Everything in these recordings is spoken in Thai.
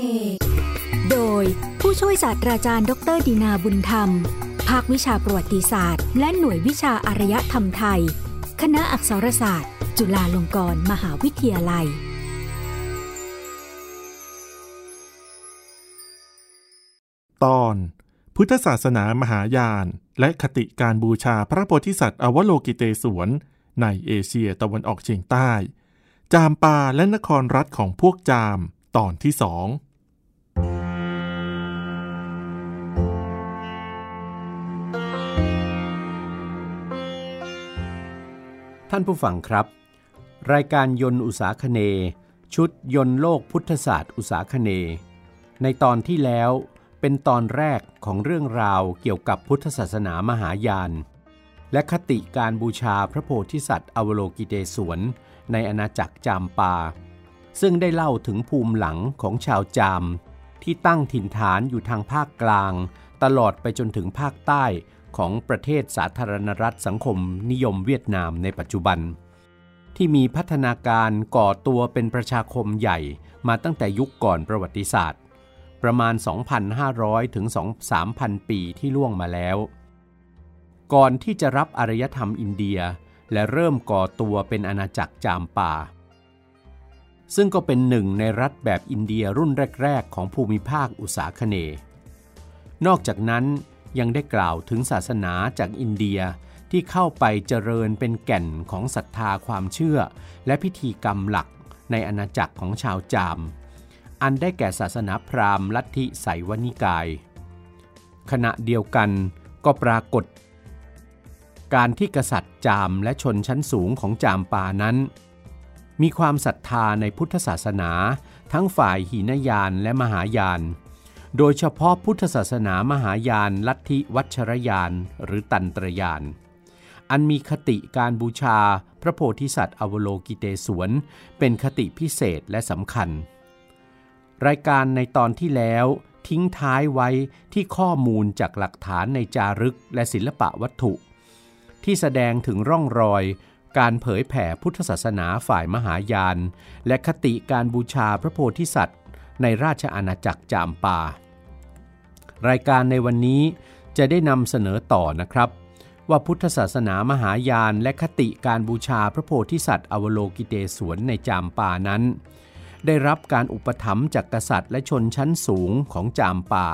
เนโดยผู้ช่วยศาสตราจารย์ ดรดีนาบุญธรรม ภาควิชาประวัติศาสตร์ และหน่วยวิชาอารยธรรมไทย คณะอักษรศาสตร์ จุฬาลงกรณ์มหาวิทยาลัย ตอนพุทธศาสนามหายาน และคติการบูชาพระโพธิสัตว์อวโลกิเตศวน ในเอเชียตะวันออกเฉียงใต้ จามปาและนครรัฐของพวกจามตอนที่สอง ท่านผู้ฟังครับ รายการยนต์อุตสาคเน ชุดยนต์โลกพุทธศาสตร์อุตสาคเน ในตอนที่แล้วเป็นตอนแรกของเรื่องราวเกี่ยวกับพุทธศาสนามหายาน และคติการบูชาพระโพธิสัตว์อวโลกิเตศวน ในอาณาจักรจามปา ซึ่งได้เล่าถึงภูมิหลังของชาวจามที่ตั้งถิ่นฐานอยู่ทางภาคกลาง ตลอดไปจนถึงภาคใต้ ของประเทศสาธารณรัฐสังคมนิยมเวียดนามในปัจจุบัน ที่มีพัฒนาการก่อตัวเป็นประชาคมใหญ่มาตั้งแต่ยุคก่อนประวัติศาสตร์ ประมาณ 2,500 ถึง 3,000 ปีที่ล่วงมาแล้ว ก่อนที่จะรับอารยธรรมอินเดียและเริ่มก่อตัวเป็นอาณาจักรจามปาซึ่งก็เป็นหนึ่งในรัฐแบบอินเดียรุ่นแรก ๆ ของภูมิภาคอุษาคเน นอกจากนั้น ยังได้กล่าวถึงศาสนาจากอินเดียที่เข้าไปเจริญเป็นแก่นของศรัทธาความเชื่อ และพิธีกรรมหลักในอาณาจักรของชาวจาม อันได้แก่ศาสนาพราหมณ์ลัทธิไสวนิกาย ขณะเดียวกันก็ปรากฏ การที่กษัตริย์จามและชนชั้นสูงของจามปานั้น มีความศรัทธาในพุทธศาสนา ทั้งฝ่ายหินยานและมหายาน โดยเฉพาะพุทธศาสนามหายานลัทธิวัชรยานหรือตันตรยาน อันมีคติการบูชาพระโพธิสัตว์อวโลกิเตศวน เป็นคติพิเศษและสำคัญ รายการในตอนที่แล้วทิ้งท้ายไว้ที่ข้อมูลจากหลักฐานในจารึกและศิลปะวัตถุ ที่แสดงถึงร่องรอยการเผยแผ่พุทธศาสนาฝ่ายมหายาน และคติการบูชาพระโพธิสัตว์ ในราชอาณาจักรจามปา รายการในวันนี้จะได้นำเสนอต่อนะครับ ว่าพุทธศาสนามหายานและคติการบูชาพระโพธิสัตว์อวโลกิเตศวนในจามปานั้น ได้รับการอุปถัมภ์จากกษัตริย์และชนชั้นสูงของจามปา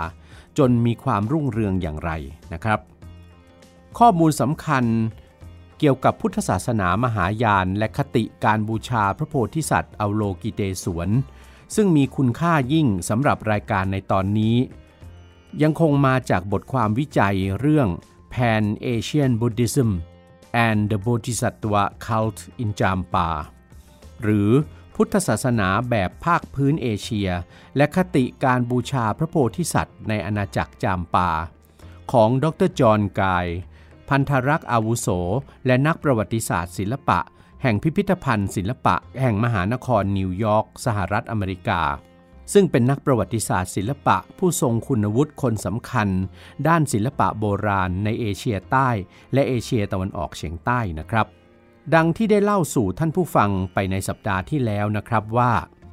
จนมีความรุ่งเรืองอย่างไรนะครับ ข้อมูลสำคัญเกี่ยวกับพุทธศาสนามหายานและคติการบูชาพระโพธิสัตว์อวโลกิเตศวนซึ่งมีคุณค่ายิ่งสำหรับรายการในตอนนี้ ยังคงมาจากบทความวิจัยเรื่อง Pan Asian Buddhism and the Bodhisattva Cult in Jampa หรือพุทธศาสนาแบบภาคพื้นเอเชีย และคติการบูชาพระโพธิสัตว์ในอาณาจักรจามปา ของดรจอห์นกาย พันธรักษ์อาวุโส และนักประวัติศาสตร์ศิลปะ แห่งพิพิธภัณฑ์ศิลปะแห่งมหานครนิวยอร์กสหรัฐอเมริกา ซึ่งเป็นนักประวัติศาสตร์ศิลปะผู้ทรงคุณวุฒิคนสำคัญ ด้านศิลปะโบราณในเอเชียใต้ และเอเชียตะวันออกเฉียงใต้นะครับ ดังที่ได้เล่าสู่ท่านผู้ฟังไปในสัปดาห์ที่แล้วนะครับว่า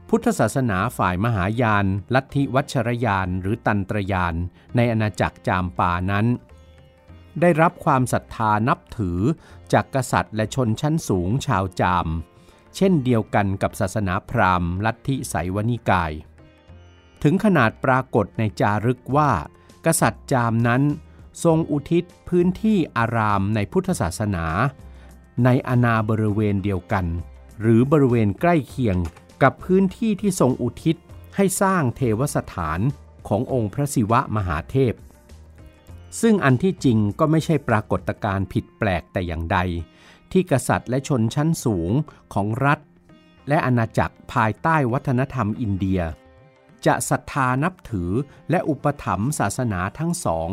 พุทธศาสนาฝ่ายมหายาน ลัทธิวัชรยาน หรือตันตรยาน ในอาณาจักรจามปานั้น ได้รับความศรัทธานับถือจากกษัตริย์และชนชั้นสูงชาวจาม เช่นเดียวกันกับศาสนาพราหมณ์ ลัทธิไสยวนิกาย ถึงขนาดปรากฏในจารึกว่า กษัตริย์จามนั้น ทรงอุทิศพื้นที่อารามในพุทธศาสนา ในอาณาบริเวณเดียวกัน หรือบริเวณใกล้เคียงกับพื้นที่ที่ทรงอุทิศให้สร้างเทวสถานขององค์พระศิวะมหาเทพ ซึ่งอันที่จริงก็ไม่ใช่ปรากฏการณ์ผิดแปลกแต่อย่างใด ที่กษัตริย์และชนชั้นสูงของรัฐ และอาณาจักรภายใต้วัฒนธรรมอินเดีย จะศรัทธานับถือและอุปถัมภ์ศาสนาทั้งสอง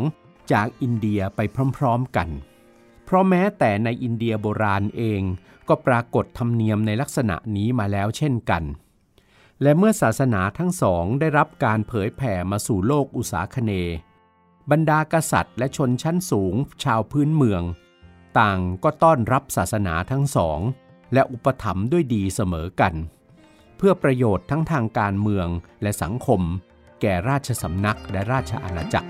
จากอินเดียไปพร้อมๆกัน เพราะแม้แต่ในอินเดียโบราณเอง ก็ปรากฏธรรมเนียมในลักษณะนี้มาแล้วเช่นกัน และเมื่อศาสนาทั้งสองได้รับการเผยแผ่มาสู่โลกอุษาคเน บรรดากษัตริย์และชนชั้นสูงชาวพื้นเมือง ต่างก็ต้อนรับศาสนาทั้งสอง และอุปถัมภ์ด้วยดีเสมอกัน เพื่อประโยชน์ทั้งทางการเมืองและสังคม แก่ราชสำนักและราชอาณาจักร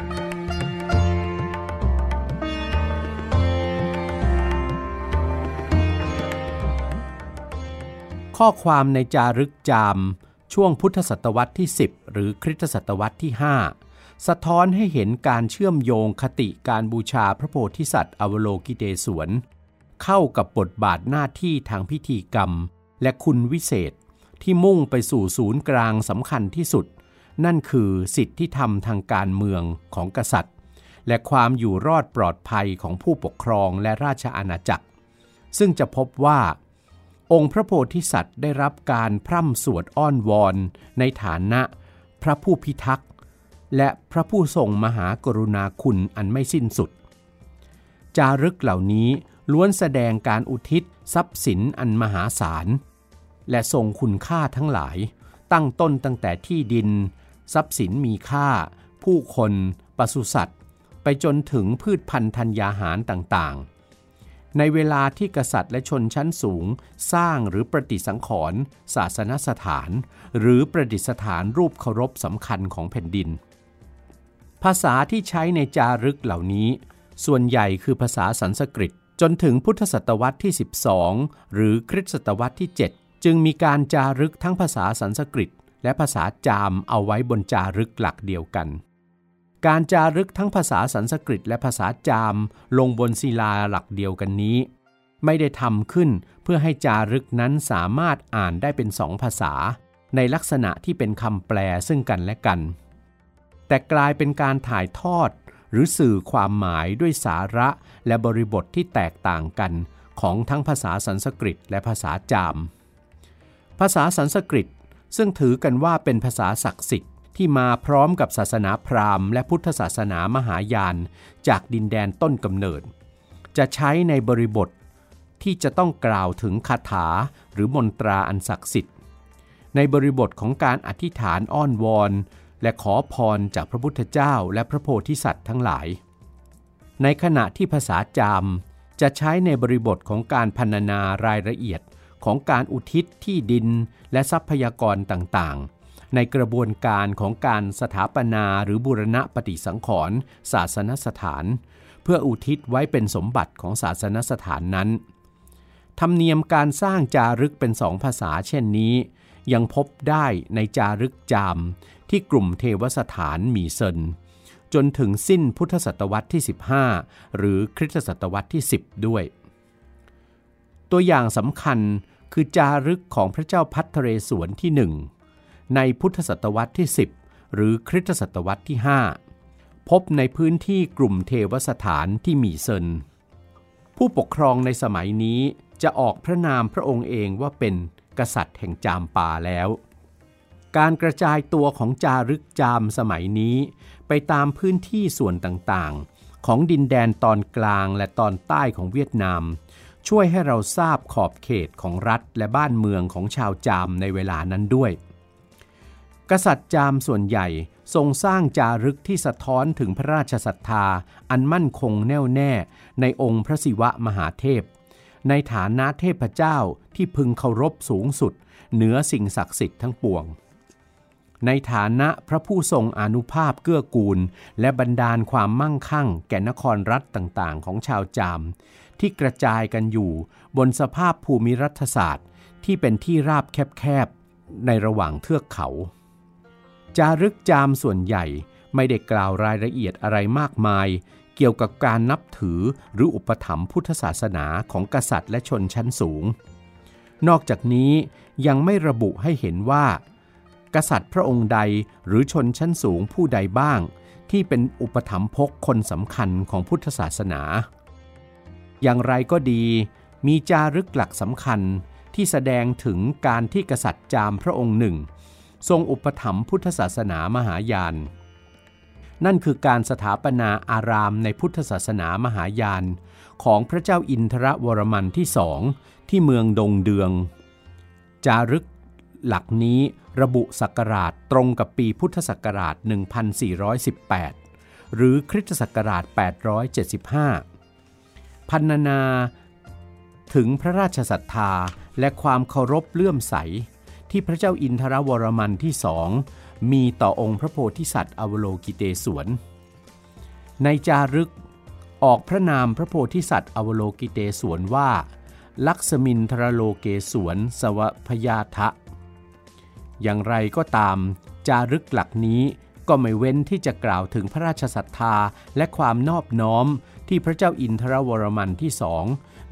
ข้อความในจารึกจาม ช่วงพุทธศตวรรษที่ 10 หรือคริสตศตวรรษที่ 5 สะท้อนให้เห็นการเชื่อมโยงคติการบูชาพระโพธิสัตว์อวโลกิเตศวน เข้ากับบทบาทหน้าที่ทางพิธีกรรม และคุณวิเศษ ที่มุ่งไปสู่ศูนย์กลางสำคัญที่สุด นั่นคือสิทธิธรรมทางการเมืองของกษัตริย์ และความอยู่รอดปลอดภัยของผู้ปกครองและราชอาณาจักร ซึ่งจะพบว่า องค์พระโพธิสัตว์ได้รับการพร่ำสวดอ้อนวอน ในฐานะ พระผู้พิทักษ์และพระผู้ทรงมหากรุณาคุณอันไม่สิ้นสุด จารึกเหล่านี้ล้วนแสดงการอุทิศทรัพย์สินอันมหาศาล และทรงคุณค่าทั้งหลาย ตั้งต้นตั้งแต่ที่ดิน ทรัพย์สินมีค่า ผู้คนปศุสัตว์ ไปจนถึงพืชพันธุ์ธัญญาหารต่างๆ ในเวลาที่กษัตริย์และชนชั้นสูง สร้างหรือประดิษฐสังขรณ์ศาสนสถาน หรือประดิษฐานรูปเคารพสำคัญของแผ่นดิน ภาษาที่ใช้ในจารึกเหล่านี้ ส่วนใหญ่คือภาษาสันสกฤตจนถึงพุทธศตวรรษที่ 12 หรือคริสตศตวรรษที่ 7 จึงมีการจารึกทั้งภาษาสันสกฤต และภาษาจามเอาไว้บนจารึกหลักเดียวกัน การจารึกทั้งภาษาสันสกฤต และภาษาจามลงบนศิลาหลักเดียวกันนี้ ไม่ได้ทำขึ้นเพื่อให้จารึกนั้นสามารถอ่านได้เป็นสองภาษา ในลักษณะที่เป็นคำแปลซึ่งกันและกัน แต่กลายเป็นการถ่ายทอดหรือสื่อความหมายด้วยสาระและบริบทที่แตกต่างกันของทั้งภาษาสันสกฤตและภาษาจาม ภาษาสันสกฤต ซึ่งถือกันว่าเป็นภาษาศักดิ์สิทธิ์ที่มาพร้อมกับศาสนาพราหมณ์และพุทธศาสนามหายาน จากดินแดนต้นกำเนิด จะใช้ในบริบทที่จะต้องกล่าวถึงคาถาหรือมนตราอันศักดิ์สิทธิ์ ในบริบทของการอธิษฐานอ้อนวอน และขอพรจากพระพุทธเจ้าและพระโพธิสัตว์ทั้งหลาย ในขณะที่ภาษาจามจะใช้ในบริบทของการพรรณนารายละเอียด ของการอุทิศที่ดินและทรัพยากรต่างๆ ในกระบวนการของการสถาปนาหรือบูรณะปฏิสังขรณ์ศาสนสถาน เพื่ออุทิศไว้เป็นสมบัติของศาสนสถานนั้น ธรรมเนียมการสร้างจารึกเป็นสองภาษาเช่นนี้ ยังพบได้ในจารึกจามที่กลุ่มเทวสถานมีเซนจนถึงสิ้นพุทธศตวรรษที่ 15 หรือคริสตศตวรรษที่ 10 ด้วย ตัวอย่างสำคัญคือจารึกของพระเจ้าพัทเรศวรที่หนึ่งในพุทธศตวรรษที่ 10 หรือคริสตศตวรรษที่ 5 พบในพื้นที่กลุ่มเทวสถานที่มีเซนผู้ปกครองในสมัยนี้จะออกพระนามพระองค์เองว่าเป็นกษัตริย์แห่งจามปาแล้ว การกระจายตัวของจารึกจามสมัยนี้ ไปตามพื้นที่ส่วนต่างๆ ของดินแดนตอนกลางและตอนใต้ของเวียดนาม ช่วยให้เราทราบขอบเขตของรัฐและบ้านเมืองของชาวจามในเวลานั้นด้วย กษัตริย์จามส่วนใหญ่ทรงสร้างจารึกที่สะท้อนถึงพระราชศรัทธา อันมั่นคงแน่วแน่ในองค์พระศิวะมหาเทพ ในฐานะเทพเจ้าที่พึงเคารพสูงสุด เหนือสิ่งศักดิ์สิทธิ์ทั้งปวง ในฐานะพระผู้ทรงอนุภาพเกื้อกูล และบรรดาลความมั่งคั่ง แก่นครรัฐต่างๆ ของชาวจาม ที่กระจายกันอยู่บนสภาพภูมิรัฐศาสตร์ ที่เป็นที่ราบแคบๆ ในระหว่างเทือกเขา จารึกจามส่วนใหญ่ไม่ได้กล่าวรายละเอียดอะไรมากมาย เกี่ยวกับการนับถือหรืออุปถัมภ์พุทธศาสนาของกษัตริย์และชนชั้นสูง นอกจากนี้ยังไม่ระบุให้เห็นว่า กษัตริย์พระองค์ใดหรือชนชั้นสูงผู้ใดบ้าง ที่เป็นอุปถัมภกคนสำคัญของพุทธศาสนา อย่างไรก็ดี มีจารึกหลักสำคัญที่แสดงถึงการที่กษัตริย์จามพระองค์หนึ่ง ทรงอุปถัมภ์พุทธศาสนามหายาน นั่นคือการสถาปนาอารามในพุทธศาสนามหายาน ของพระเจ้าอินทรวรมันที่สองที่เมืองดงเดือง จารึกหลักนี้ระบุศักราชตรงกับปีพุทธศักราช 1418 หรือคริสตศักราช 875 พันนา ถึงพระราชศรัทธาและความเคารพเลื่อมใส ที่พระเจ้าอินทรวรมันที่สองมีต่อองค์พระโพธิสัตว์อวโลกิเตศวน ในจารึกออกพระนามพระโพธิสัตว์อวโลกิเตศวนว่า ลักษมินทรโลเกศวนสวพยาทะ อย่างไรก็ตามจารึกหลักนี้ ก็ไม่เว้นที่จะกล่าวถึงพระราชศรัทธาและความนอบน้อมที่พระเจ้าอินทรวรมันที่สอง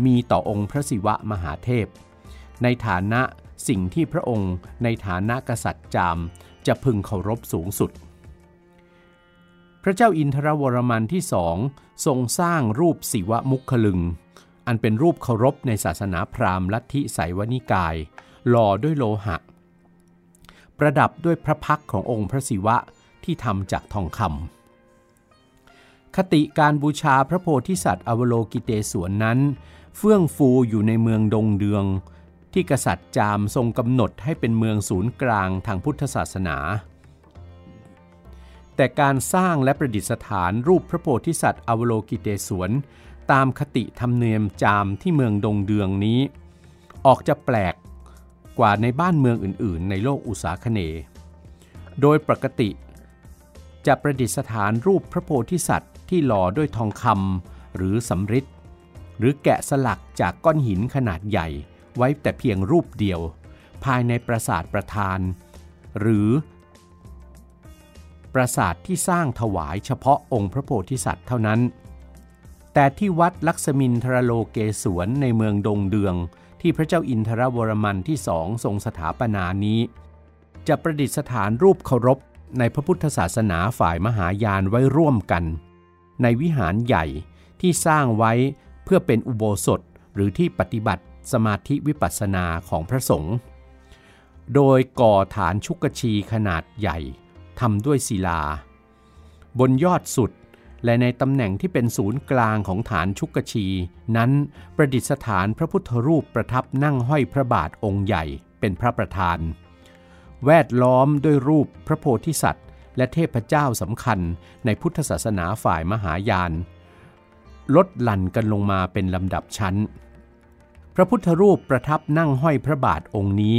มีต่อองค์พระศิวะมหาเทพ ในฐานะสิ่งที่พระองค์ในฐานะกษัตริย์จามจะพึงเคารพสูงสุด พระเจ้าอินทรวรมันที่สองทรงสร้างรูปศิวะมุขลึง อันเป็นรูปเคารพในศาสนาพราหมณ์ลัทธิไสยวนิกาย หล่อด้วยโลหะ ประดับด้วยพระพักขององค์พระศิวะ ที่ทำจากทองคำคติการบูชาพระโพธิสัตว์อวโลกิเตศวนนั้น เฟื่องฟูอยู่ในเมืองดงเดือง ที่กษัตริย์จามทรงกำหนดให้เป็นเมืองศูนย์กลางทางพุทธศาสนา แต่การสร้างและประดิษฐานรูปพระโพธิสัตว์อวโลกิเตศวนตามคติธรรมเนียมจามที่เมืองดงเดืองนี้ ออกจะแปลกกว่าในบ้านเมืองอื่นๆ ในโลกอุษาคเน โดยปกติ จะประดิษฐานรูปพระโพธิสัตว์ที่หล่อด้วยทองคำหรือสำริดหรือแกะสลักจากก้อนหินขนาดใหญ่ไว้แต่เพียงรูปเดียว ภายในปราสาทประธาน หรือ ปราสาทที่สร้างถวายเฉพาะองค์พระโพธิสัตว์เท่านั้น แต่ที่วัดลักษมินทรโลเกศวนในเมืองดงเดือง ที่พระเจ้าอินทรวรมันที่สองทรงสถาปนานี้ จะประดิษฐานรูปเคารพ ในพระพุทธศาสนาฝ่ายมหายานไว้ร่วมกัน ในวิหารใหญ่ที่สร้างไว้เพื่อเป็นอุโบสถหรือที่ปฏิบัติสมาธิวิปัสสนาของพระสงฆ์โดยก่อฐานชุกชีขนาดใหญ่ทำด้วยศิลา บนยอดสุดและในตำแหน่งที่เป็นศูนย์กลางของฐานชุกชี นั้นประดิษฐานพระพุทธรูปประทับนั่งห้อยพระบาทองค์ใหญ่เป็นพระประธาน แวดล้อมด้วยรูปพระโพธิสัตว์ และเทพเจ้าสำคัญในพุทธศาสนาฝ่ายมหายาน ลดหลั่นกันลงมาเป็นลำดับชั้น พระพุทธรูปประทับนั่งห้อยพระบาทองค์นี้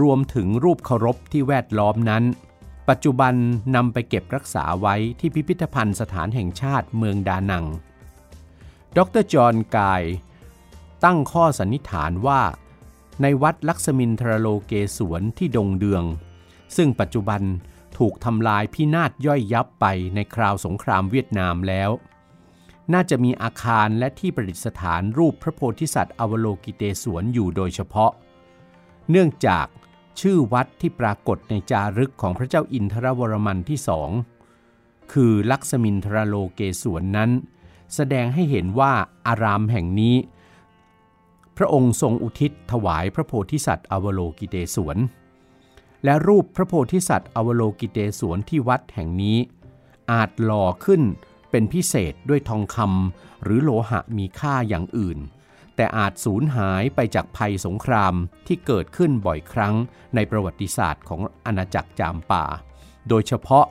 รวมถึงรูปเคารพที่แวดล้อมนั้น ปัจจุบันนำไปเก็บรักษาไว้ที่พิพิธภัณฑ์สถานแห่งชาติเมืองดานัง ดรจอห์นกาย ตั้งข้อสันนิษฐานว่า ในวัดลักษมินทรโลเกศวนที่ดงเดือง ซึ่งปัจจุบันถูกทำลายพินาศย่อยยับไปในคราวสงครามเวียดนามแล้ว น่าจะมีอาคารและที่ประดิษฐานรูปพระโพธิสัตว์อวโลกิเตศวนอยู่โดยเฉพาะ เนื่องจากชื่อวัดที่ปรากฏในจารึกของพระเจ้าอินทรวรมันที่สองคือลักษมินทรโลเกศวนนั้น แสดงให้เห็นว่าอารามแห่งนี้ พระองค์ทรงอุทิศถวายพระโพธิสัตว์อวโลกิเตศวน และรูปพระโพธิสัตว์อวโลกิเตศวนที่วัดแห่งนี้ อาจหล่อขึ้นเป็นพิเศษด้วยทองคำหรือโลหะมีค่าอย่างอื่น แต่อาจสูญหายไปจากภัยสงครามที่เกิดขึ้นบ่อยครั้งในประวัติศาสตร์ของอาณาจักรจามป่า โดยเฉพาะ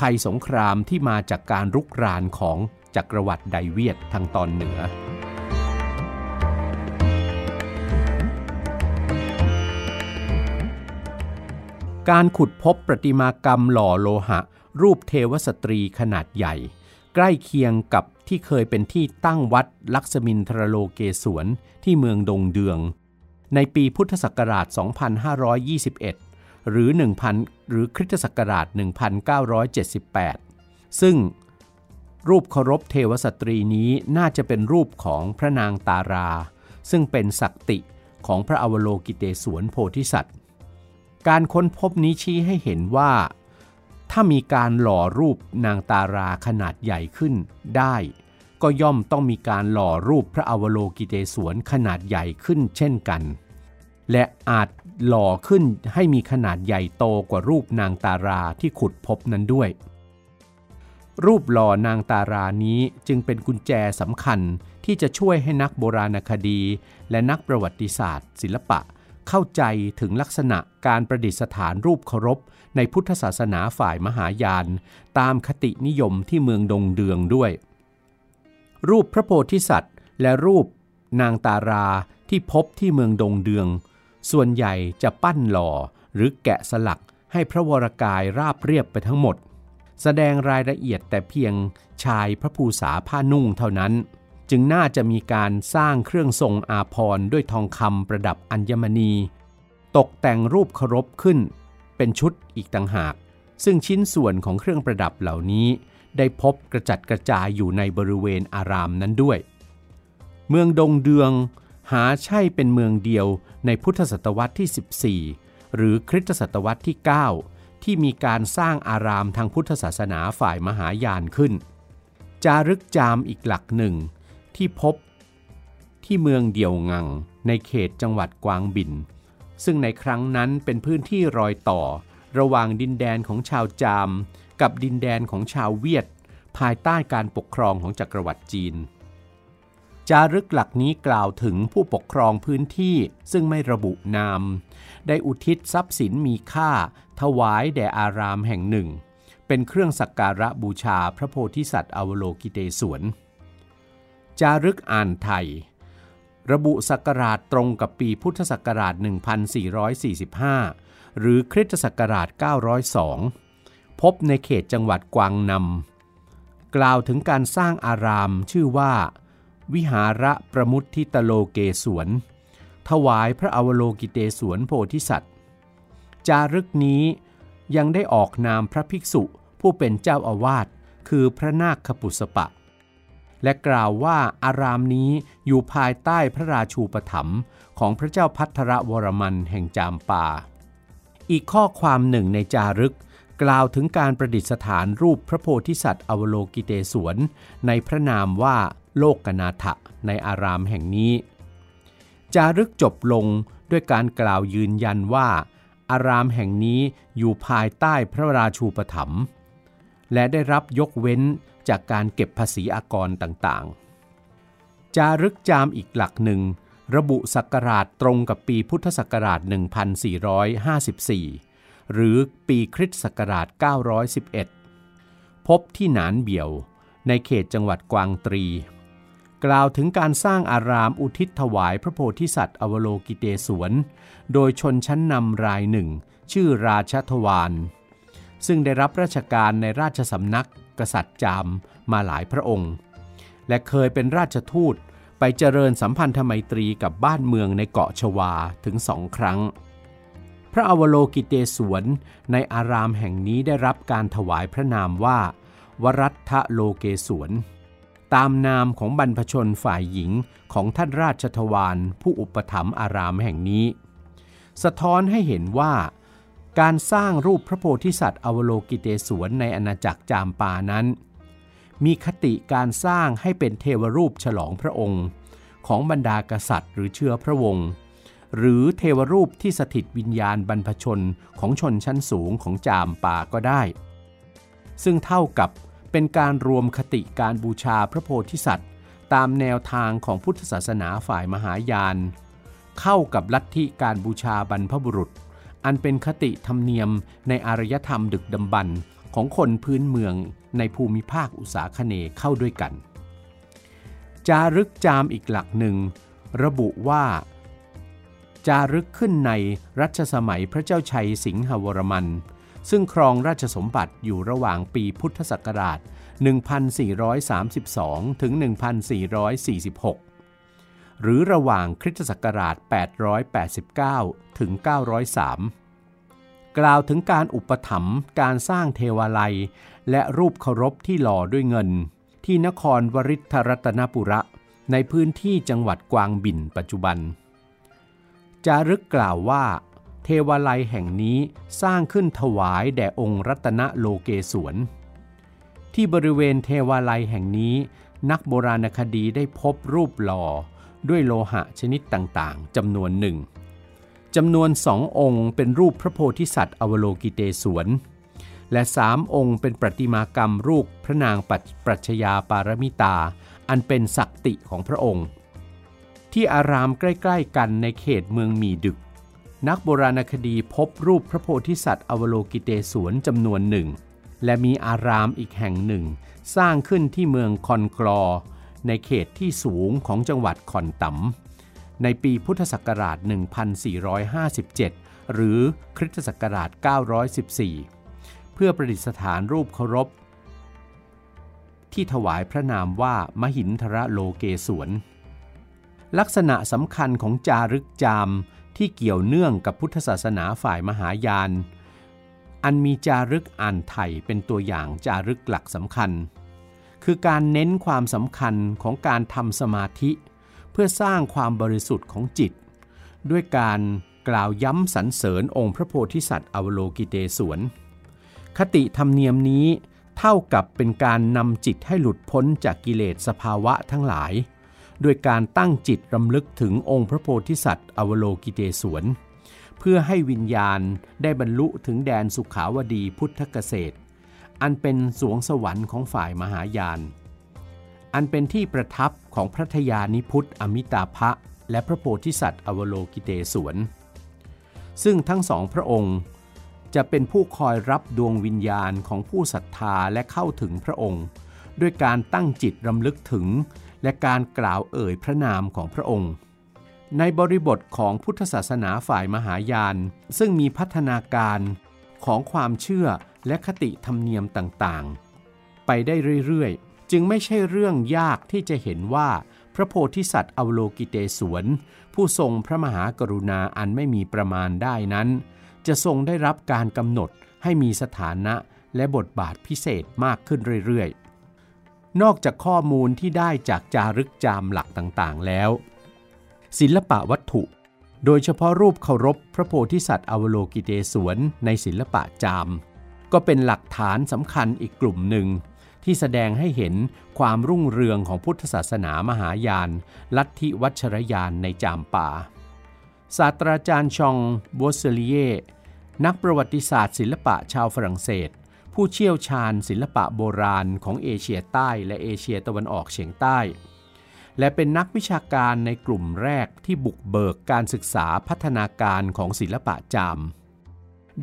ภัยสงครามที่มาจากการรุกรานของจักรวรรดิไดเวียดทางตอนเหนือ การขุดพบประติมากรรมหล่อโลหะ รูปเทวสตรีขนาดใหญ่ ใกล้เคียงกับที่เคยเป็นที่ตั้งวัดลักษมินทรโลเกศวรที่เมืองดงเดือง ในปีพุทธศักราช 2521 หรือ 1000 หรือคริสตศักราช 1978 ซึ่งรูปเคารพเทวสตรีนี้น่าจะเป็นรูปของพระนางตารา ซึ่งเป็นศักติของพระอวโลกิเตศวนโพธิสัตว์ การค้นพบนี้ชี้ให้เห็นว่า ถ้ามีการหล่อรูปนางตาราขนาดใหญ่ขึ้นได้ ก็ย่อมต้องมีการหล่อรูปพระอวโลกิเตศวนขนาดใหญ่ขึ้นเช่นกัน และอาจหล่อขึ้นให้มีขนาดใหญ่โตกว่ารูปนางตาราที่ขุดพบนั้นด้วย รูปหล่อนางตารานี้จึงเป็นกุญแจสำคัญที่จะช่วยให้นักโบราณคดี และนักประวัติศาสตร์ ศิลปะ เข้าใจถึงลักษณะการประดิษฐานรูปเคารพในพุทธศาสนาฝ่ายมหายาน ตามคตินิยมที่เมืองดงเดืองด้วย รูปพระโพธิสัตว์ และรูปนางตาราที่พบที่เมืองดงเดือง ส่วนใหญ่จะปั้นหล่อหรือแกะสลักให้พระวรากายราบเรียบไปทั้งหมด แสดงรายละเอียดแต่เพียงชายพระภูษาผ้านุ่งเท่านั้น จึงน่าจะมีการสร้างเครื่องทรงอาพรด้วยทองคำประดับอัญมณี ตกแต่งรูปเคารพขึ้น เป็นชุดอีกต่างหาก ซึ่งชิ้นส่วนของเครื่องประดับเหล่านี้ ได้พบกระจัดกระจายอยู่ในบริเวณอารามนั้นด้วย เมืองดงเดืองหาใช่เป็นเมืองเดียวในพุทธศตวรรษที่ 14 หรือคริสตศตวรรษที่ 9 ที่มีการสร้างอารามทางพุทธศาสนาฝ่ายมหายานขึ้น จารึกจามอีกหลักหนึ่ง ที่พบที่เมืองเดียวงังในเขตจังหวัดกวางบิน ซึ่งในครั้งนั้นเป็นพื้นที่รอยต่อ ระหว่างดินแดนของชาวจาม กับดินแดนของชาวเวียด ภายใต้การปกครองของจักรวรรดิจีน จารึกหลักนี้กล่าวถึงผู้ปกครองพื้นที่ซึ่งไม่ระบุนาม ได้อุทิศทรัพย์สินมีค่า ถวายแด่อารามแห่งหนึ่ง เป็นเครื่องสักการะบูชาพระโพธิสัตว์อวโลกิเตศวน จารึกอ่านไทย ระบุศักราชตรงกับปีพุทธศักราช 1445 หรือคริสตศักราช 902 พบในเขตจังหวัดกวางนำกล่าวถึงการสร้างอารามชื่อว่า วิหาระประมุทิตโลเกสวน ถวายพระอวโลกิเตศวนโพธิสัตว์ จารึกนี้ยังได้ออกนามพระภิกษุผู้เป็นเจ้าอาวาสคือพระนาคขปุสปะ และกล่าวว่าอารามนี้อยู่ภายใต้พระราชูปถัมภ์ของพระเจ้าพัทรวรมันแห่งจามปา อีกข้อความหนึ่งในจารึก กล่าวถึงการประดิษฐานรูปพระโพธิสัตว์อวโลกิเตศวน ในพระนามว่าโลกกนาถะในอารามแห่งนี้ จารึกจบลงด้วยการกล่าวยืนยันว่า อารามแห่งนี้อยู่ภายใต้พระราชูปถัมภ์และได้รับยกเว้น จากการเก็บภาษีอากรต่างๆ จารึกจามอีกหลักหนึ่ง ระบุศักราชตรงกับปีพุทธศักราช 1454 หรือปีคริสต์ศักราช 911 พบที่หนานเบี่ยวในเขตจังหวัดกวางตรี กล่าวถึงการสร้างอารามอุทิศถวายพระโพธิสัตว์อวโลกิเตศวน โดยชนชั้นนำรายหนึ่ง ชื่อราชทวารซึ่งได้รับราชการในราชสำนัก กษัตริย์จามมาหลายพระองค์ และเคยเป็นราชทูตไปเจริญสัมพันธไมตรีกับบ้านเมืองในเกาะชวาถึงสองครั้ง พระอวโลกิเตศวนในอารามแห่งนี้ได้รับการถวายพระนามว่า วรัตทะโลเกศวนตามนามของบรรพชนฝ่ายหญิงของท่านราชทวารผู้อุปถัมภ์อารามแห่งนี้ สะท้อนให้เห็นว่า การสร้างรูปพระโพธิสัตว์อวโลกิเตศวนในอาณาจักรจามปานั้น มีคติการสร้างให้เป็นเทวรูปฉลองพระองค์ ของบรรดากษัตริย์หรือเชื้อพระวงศ์หรือเทวรูปที่สถิตวิญญาณบรรพชนของชนชั้นสูงของจามปาก็ได้ ซึ่งเท่ากับเป็นการรวมคติการบูชาพระโพธิสัตว์ ตามแนวทางของพุทธศาสนาฝ่ายมหายาน เข้ากับลัทธิการบูชาบรรพบุรุษ อันเป็นคติธรรมเนียมในอารยธรรมดึกดำบรรพ์ของคนพื้นเมืองในภูมิภาคอุษาคเนเข้าด้วยกัน จารึกจามอีกหลักหนึ่ง ระบุว่า จารึกขึ้นในรัชสมัยพระเจ้าชัยสิงหวรมัน ซึ่งครองราชสมบัติอยู่ระหว่างปีพุทธศักราช 1432 ถึง 1446 หรือระหว่างคริสตศักราช 889 ถึง 903 กล่าวถึงการอุปถัมภ์การสร้างเทวาลัย และรูปเคารพที่หล่อด้วยเงิน ที่นครวริทธรัตนปุระ ในพื้นที่จังหวัดกวางบินปัจจุบัน จารึกกล่าวว่า เทวาลัยแห่งนี้สร้างขึ้นถวายแด่องค์รัตนโลเกศวนที่บริเวณเทวาลัยแห่งนี้นักโบราณคดีได้พบรูปหล่อ ด้วยโลหะชนิดต่างๆจำนวนหนึ่งจำนวนสององค์เป็นรูปพระโพธิสัตว์อวโลกิเตศวน และสามองค์เป็นประติมากรรมรูปพระนางปัจปรัชญาปารมิตา อันเป็นศักติของพระองค์ ที่อารามใกล้ๆกันในเขตเมืองมีดึก นักโบราณคดีพบรูปพระโพธิสัตว์อวโลกิเตศวนจำนวนหนึ่ง และมีอารามอีกแห่งหนึ่ง สร้างขึ้นที่เมืองคอนกรอ ในเขตที่สูงของจังหวัดคอนตัมในปีพุทธศักราช 1457 หรือคริสตศักราช 914 เพื่อประดิษฐานรูปเคารพ ที่ถวายพระนามว่ามหินทรโลเกศวน ลักษณะสำคัญของจารึกจามที่เกี่ยวเนื่องกับพุทธศาสนาฝ่ายมหายาน อันมีจารึกอ่านไทยเป็นตัวอย่างจารึกหลักสำคัญ คือการเน้นความสำคัญของการทำสมาธิ เพื่อสร้างความบริสุทธิ์ของจิต ด้วยการกล่าวย้ำสรรเสริญองค์พระโพธิสัตว์อวโลกิเตศวน คติธรรมเนียมนี้เท่ากับเป็นการนำจิตให้หลุดพ้นจากกิเลสสภาวะทั้งหลาย ด้วยการตั้งจิตรำลึกถึงองค์พระโพธิสัตว์อวโลกิเตศวน เพื่อให้วิญญาณได้บรรลุถึงแดนสุขาวดีพุทธเกษตร อันเป็นสวงสวรรค์ของฝ่ายมหายาน อันเป็นที่ประทับของพระทยานิพุทธอมิตาภะและพระโพธิสัตว์อวโลกิเตศวน ซึ่งทั้งสองพระองค์จะเป็นผู้คอยรับดวงวิญญาณของผู้ศรัทธาและเข้าถึงพระองค์ ด้วยการตั้งจิตรำลึกถึง และการกล่าวเอ่ยพระนามของพระองค์ ในบริบทของพุทธศาสนาฝ่ายมหายาน ซึ่งมีพัฒนาการของความเชื่อ และคติธรรมเนียมต่างๆ ไปได้เรื่อยๆ จึงไม่ใช่เรื่องยากที่จะเห็นว่าพระโพธิสัตว์อวโลกิเตศวน ผู้ทรงพระมหากรุณาอันไม่มีประมาณได้นั้น จะทรงได้รับการกำหนดให้มีสถานะและบทบาทพิเศษมากขึ้นเรื่อยๆ นอกจากข้อมูลที่ได้จากจารึกจามหลักต่างๆ แล้ว ศิลปะวัตถุ โดยเฉพาะรูปเคารพพระโพธิสัตว์อวโลกิเตศวนในศิลปะจาม ก็เป็นหลักฐานสำคัญอีกกลุ่มหนึ่ง ที่แสดงให้เห็นความรุ่งเรืองของพุทธศาสนามหายาน ลัทธิวัชรยานในจามป่าศาสตราจารย์ชองบเซเลียนักประวัติศาสตร์ศิลปะชาวฝรั่งเศส ผู้เชี่ยวชาญศิลปะโบราณของเอเชียใต้และเอเชียตะวันออกเฉียงใต้ และเป็นนักวิชาการในกลุ่มแรกที่บุกเบิกการศึกษาพัฒนาการของศิลปะจาม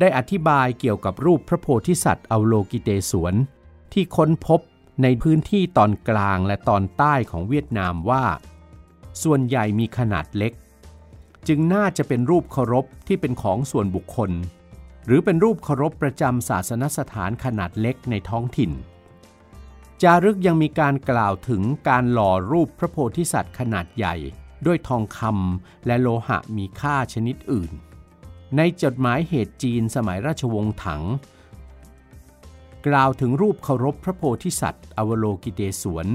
ได้อธิบายเกี่ยวกับรูปพระโพธิสัตว์อโลกิเตศวน ที่ค้นพบในพื้นที่ตอนกลางและตอนใต้ของเวียดนามว่า ส่วนใหญ่มีขนาดเล็ก จึงน่าจะเป็นรูปเคารพที่เป็นของส่วนบุคคล หรือเป็นรูปเคารพประจำศาสนสถานขนาดเล็กในท้องถิ่น จารึกยังมีการกล่าวถึงการหล่อรูปพระโพธิสัตว์ขนาดใหญ่ ด้วยทองคำและโลหะมีค่าชนิดอื่น ในจดหมายเหตุจีนสมัยราชวงศ์ถัง กล่าวถึงรูปเคารพพระโพธิสัตว์ อวโลกิเตศวน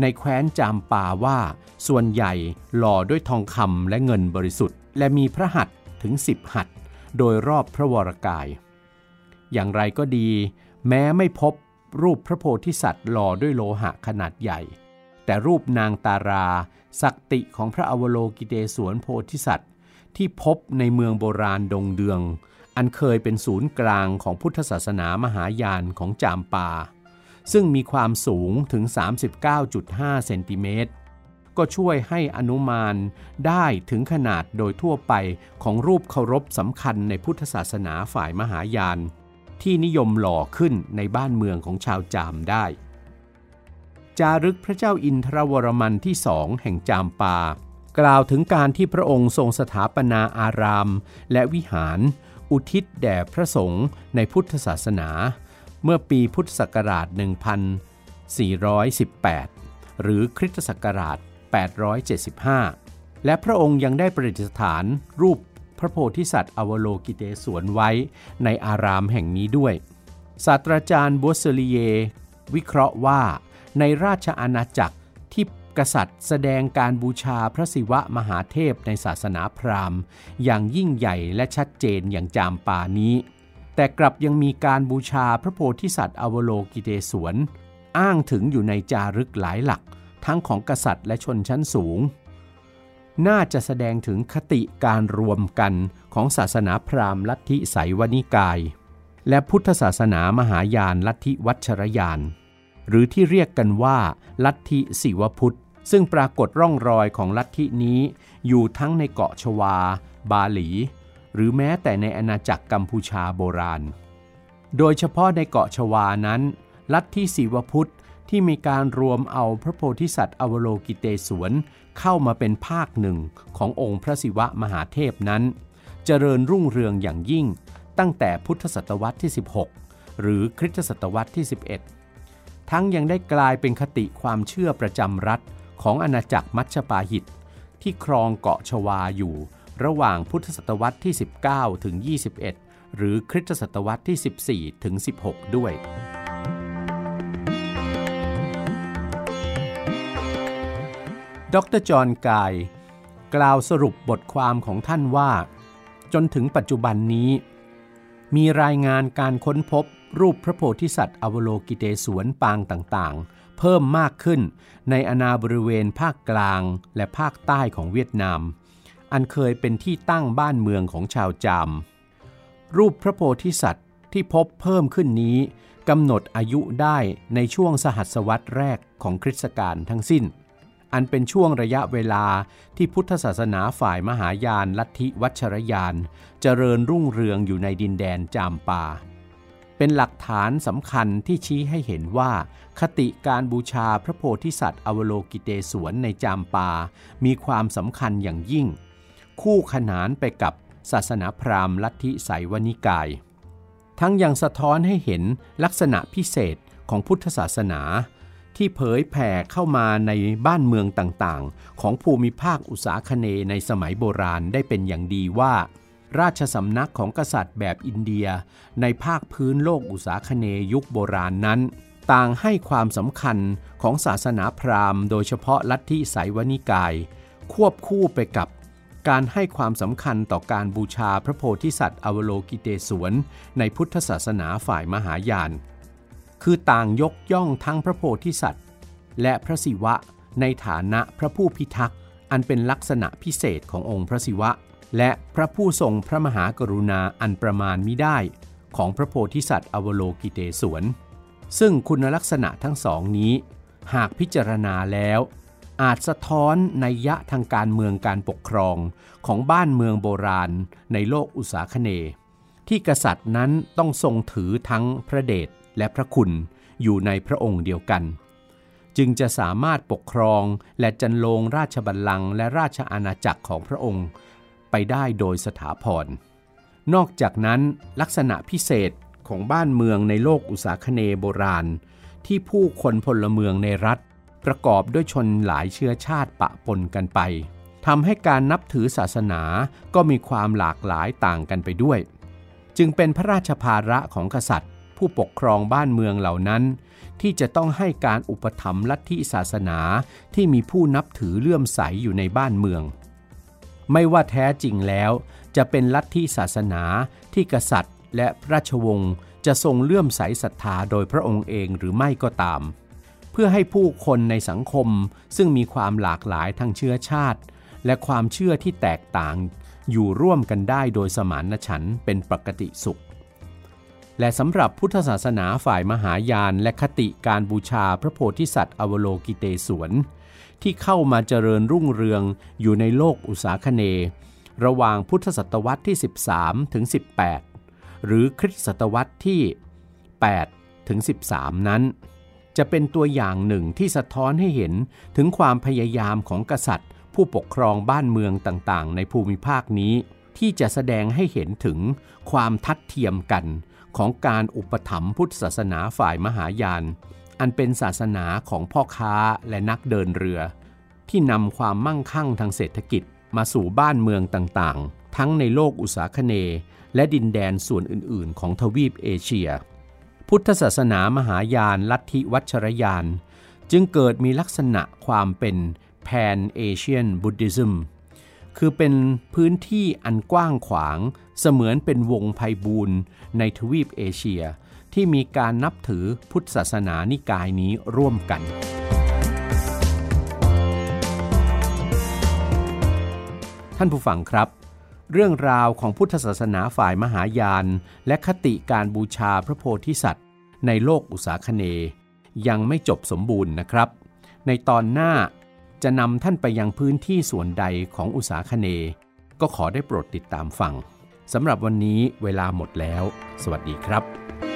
ในแคว้นจามปาว่าส่วนใหญ่หล่อด้วยทองคำและเงินบริสุทธิ์ และมีพระหัตถ์ถึงสิบหัตถ์โดยรอบพระวรกาย อย่างไรก็ดี แม้ไม่พบรูปพระโพธิสัตว์หล่อด้วยโลหะขนาดใหญ่ แต่รูปนางตารา สักติของพระอวโลกิเตศวนโพธิสัตว์ ที่พบในเมืองโบราณดงเดือง อันเคยเป็นศูนย์กลางของพุทธศาสนามหายานของจามปา ซึ่งมีความสูงถึง 39.5 เซนติเมตร ก็ช่วยให้อนุมานได้ถึงขนาดโดยทั่วไปของรูปเคารพสำคัญในพุทธศาสนาฝ่ายมหายาน ที่นิยมหล่อขึ้นในบ้านเมืองของชาวจามได้ จารึกพระเจ้าอินทรวรมันที่สองแห่งจามปา กล่าวถึงการที่พระองค์ทรงสถาปนาอาราม และวิหาร อุทิศแด่พระสงฆ์ในพุทธศาสนา เมื่อปีพุทธศักราช 1418 หรือคริสตศักราช 875 และพระองค์ยังได้ประดิษฐานรูปพระโพธิสัตว์อวโลกิเตศวนไว้ในอารามแห่งนี้ด้วย ศาสตราจารย์บัวเซลีเย วิเคราะห์ว่าในราชอาณาจักรที่ กษัตริย์ แสดงการบูชาพระศิวะมหาเทพในศาสนาพราหมณ์ อย่างยิ่งใหญ่และชัดเจนอย่างจามปานี้ แต่กลับยังมีการบูชาพระโพธิสัตว์อวโลกิเตศวน อ้างถึงอยู่ในจารึกหลายหลัก ทั้งของกษัตริย์และชนชั้นสูง น่าจะแสดงถึงคติการรวมกันของศาสนาพราหมณ์ลัทธิไสยวนิกาย และพุทธศาสนามหายานลัทธิวัชรยานหรือที่เรียกกันว่า ลัทธิศิวพุทธ ซึ่งปรากฏร่องรอยของลัทธินี้ อยู่ทั้งในเกาะชวา บาหลี หรือแม้แต่ในอาณาจักรกัมพูชาโบราณ โดยเฉพาะในเกาะชวานั้น ลัทธิศิวพุทธที่มีการรวมเอาพระโพธิสัตว์อวโลกิเตศวนเข้ามาเป็นภาคหนึ่งขององค์พระศิวะมหาเทพนั้น เจริญรุ่งเรืองอย่างยิ่ง ตั้งแต่พุทธศตวรรษที่ 16 หรือคริสตศตวรรษที่ 11 ทั้งยังได้กลายเป็นคติความเชื่อประจำรัฐ ของอาณาจักรมัชปาหิต ที่ครองเกาะชวาอยู่ ระหว่างพุทธศตวรรษที่ 19 ถึง 21 หรือคริสตศตวรรษที่ 14 ถึง 16 ด้วย ดรจอห์นกายกล่าวสรุปบทความของท่านว่า จนถึงปัจจุบันนี้ มีรายงานการค้นพบรูปพระโพธิสัตว์อวโลกิเตศวนปางต่างๆ เพิ่มมากขึ้นในอาณาบริเวณภาคกลางและภาคใต้ของเวียดนาม อันเคยเป็นที่ตั้งบ้านเมืองของชาวจาม รูปพระโพธิสัตว์ที่พบเพิ่มขึ้นนี้กำหนดอายุได้ในช่วงสหัสวรรษแรกของคริสตกาลทั้งสิ้น อันเป็นช่วงระยะเวลาที่พุทธศาสนาฝ่ายมหายานลัทธิวัชรยาน เจริญรุ่งเรืองอยู่ในดินแดนจามปา เป็นหลักฐานสำคัญที่ชี้ให้เห็นว่า คติการบูชาพระโพธิสัตว์อวโลกิเตศวนในจามปา มีความสำคัญอย่างยิ่ง คู่ขนานไปกับศาสนาพราหมณ์ลัทธิไสยวนิกาย ทั้งยังสะท้อนให้เห็นลักษณะพิเศษของพุทธศาสนา ที่เผยแผ่เข้ามาในบ้านเมืองต่างๆ ของภูมิภาคอุษาคเนในสมัยโบราณได้เป็นอย่างดีว่า ราชสำนักของกษัตริย์แบบอินเดีย ในภาคพื้นโลกอุษาคเนยุคโบราณนั้น ต่างให้ความสำคัญของศาสนาพราหมณ์ โดยเฉพาะลัทธิไสยวนิกาย ควบคู่ไปกับการให้ความสำคัญต่อการบูชาพระโพธิสัตว์อวโลกิเตศวนในพุทธศาสนาฝ่ายมหายาน คือต่างยกย่องทั้งพระโพธิสัตว์ และพระศิวะในฐานะพระผู้พิทักษ์อันเป็นลักษณะพิเศษขององค์พระศิวะ และพระผู้ทรงพระมหากรุณาอันประมาณมิได้ของพระโพธิสัตว์อวโลกิเตศวน ซึ่งคุณลักษณะทั้งสองนี้ หากพิจารณาแล้ว อาจสะท้อนในยะทางการเมืองการปกครองของบ้านเมืองโบราณในโลกอุษาคเน ที่กษัตริย์นั้นต้องทรงถือทั้งพระเดชและพระคุณอยู่ในพระองค์เดียวกัน จึงจะสามารถปกครองและจันลงราชบัลลังก์และราชอาณาจักรของพระองค์ ไปได้โดยสถาพร นอกจากนั้นลักษณะพิเศษของบ้านเมืองในโลกอุษาคเนโบราณ ที่ผู้คนพลเมืองในรัฐ ประกอบด้วยชนหลายเชื้อชาติปะปนกันไปทำให้การนับถือศาสนาก็มีความหลากหลายต่างกันไปด้วย จึงเป็นพระราชภาระของกษัตริย์ ผู้ปกครองบ้านเมืองเหล่านั้น ที่จะต้องให้การอุปถัมภ์ลัทธิศาสนาที่มีผู้นับถือเลื่อมใสอยู่ในบ้านเมือง ไม่ว่าแท้จริงแล้ว จะเป็นลัทธิศาสนาที่กษัตริย์ และราชวงศ์จะทรงเลื่อมใสศรัทธาโดยพระองค์เองหรือไม่ก็ตาม เพื่อให้ผู้คนในสังคมซึ่งมีความหลากหลายทางเชื้อชาติ และความเชื่อที่แตกต่าง อยู่ร่วมกันได้โดยสมานฉันท์เป็นปกติสุข และสำหรับพุทธศาสนาฝ่ายมหายานและคติการบูชาพระโพธิสัตว์อวโลกิเตศวน ที่เข้ามาเจริญรุ่งเรืองอยู่ในโลกอุษาคเน ระหว่างพุทธศตวรรษที่ 13 ถึง 18 หรือคริสตศตวรรษที่ 8 ถึง 13 นั้น จะเป็นตัวอย่างหนึ่งที่สะท้อนให้เห็นถึงความพยายามของกษัตริย์ ผู้ปกครองบ้านเมืองต่างๆ ในภูมิภาคนี้ ที่จะแสดงให้เห็นถึงความทัดเทียมกันของการอุปถัมภ์พุทธศาสนาฝ่ายมหายาน อันเป็นศาสนาของพ่อค้าและนักเดินเรือ ที่นำความมั่งคั่งทางเศรษฐกิจมาสู่บ้านเมืองต่างๆ ทั้งในโลกอุษาคเน และดินแดนส่วนอื่นๆ ของทวีปเอเชีย พุทธศาสนามหายานลัทธิวัชรยาน จึงเกิดมีลักษณะความเป็นแพนเอเชียนบุติซึมคือเป็นพื้นที่อันกว้างขวางเสมือนเป็นวงไพบูรณ์ในทวีปเอเชีย ที่มีการนับถือพุทธศาสนานิกายนี้ร่วมกัน ท่านผู้ฟังครับ เรื่องราวของพุทธศาสนาฝ่ายมหายาน และคติการบูชาพระโพธิสัตว์ ในโลกอุษาคเน ยังไม่จบสมบูรณ์นะครับ ในตอนหน้าจะนำท่านไปยังพื้นที่ส่วนใดของอุษาคเน ก็ขอได้โปรดติดตามฟังสำหรับวันนี้เวลาหมดแล้ว สวัสดีครับ